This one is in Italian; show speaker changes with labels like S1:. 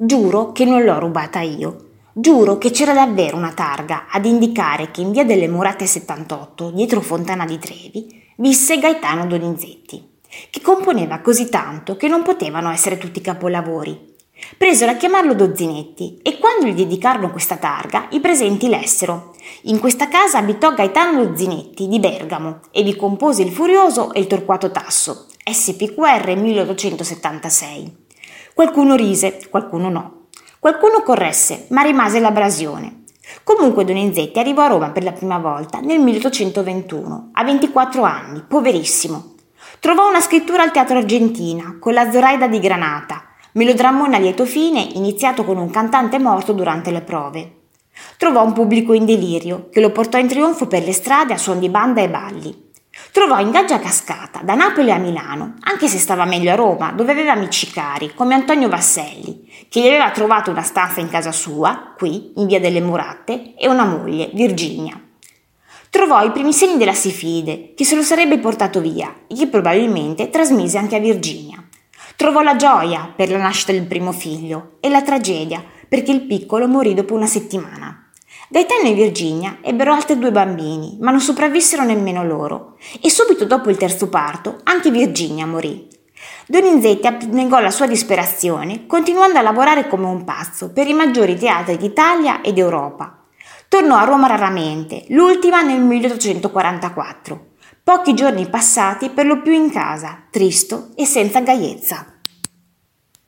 S1: Giuro che non l'ho rubata io. Giuro che c'era davvero una targa ad indicare che in via delle Murate 78, dietro Fontana di Trevi, visse Gaetano Donizetti, che componeva così tanto che non potevano essere tutti capolavori. Presero a chiamarlo Dozzinetti e quando gli dedicarono questa targa i presenti lessero. In questa casa abitò Gaetano Dozzinetti di Bergamo e vi compose il Furioso e il Torquato Tasso, SPQR 1876. Qualcuno rise, qualcuno no. Qualcuno corresse, ma rimase l'abrasione. Comunque Donizetti arrivò a Roma per la prima volta nel 1821, a 24 anni, poverissimo. Trovò una scrittura al Teatro Argentina, con la Zoraida di Granata, melodramone a lieto fine iniziato con un cantante morto durante le prove. Trovò un pubblico in delirio, che lo portò in trionfo per le strade a suon di banda e balli. Trovò ingaggio a cascata, da Napoli a Milano, anche se stava meglio a Roma, dove aveva amici cari, come Antonio Vasselli, che gli aveva trovato una stanza in casa sua, qui, in via delle Muratte, e una moglie, Virginia. Trovò i primi segni della sifide, che se lo sarebbe portato via, e che probabilmente trasmise anche a Virginia. Trovò la gioia per la nascita del primo figlio e la tragedia perché il piccolo morì dopo una settimana. Gaetano e Virginia ebbero altri due bambini, ma non sopravvissero nemmeno loro, e subito dopo il terzo parto anche Virginia morì. Donizetti abnegò la sua disperazione, continuando a lavorare come un pazzo per i maggiori teatri d'Italia ed Europa. Tornò a Roma raramente, l'ultima nel 1844, pochi giorni passati per lo più in casa, tristo e senza gaiezza.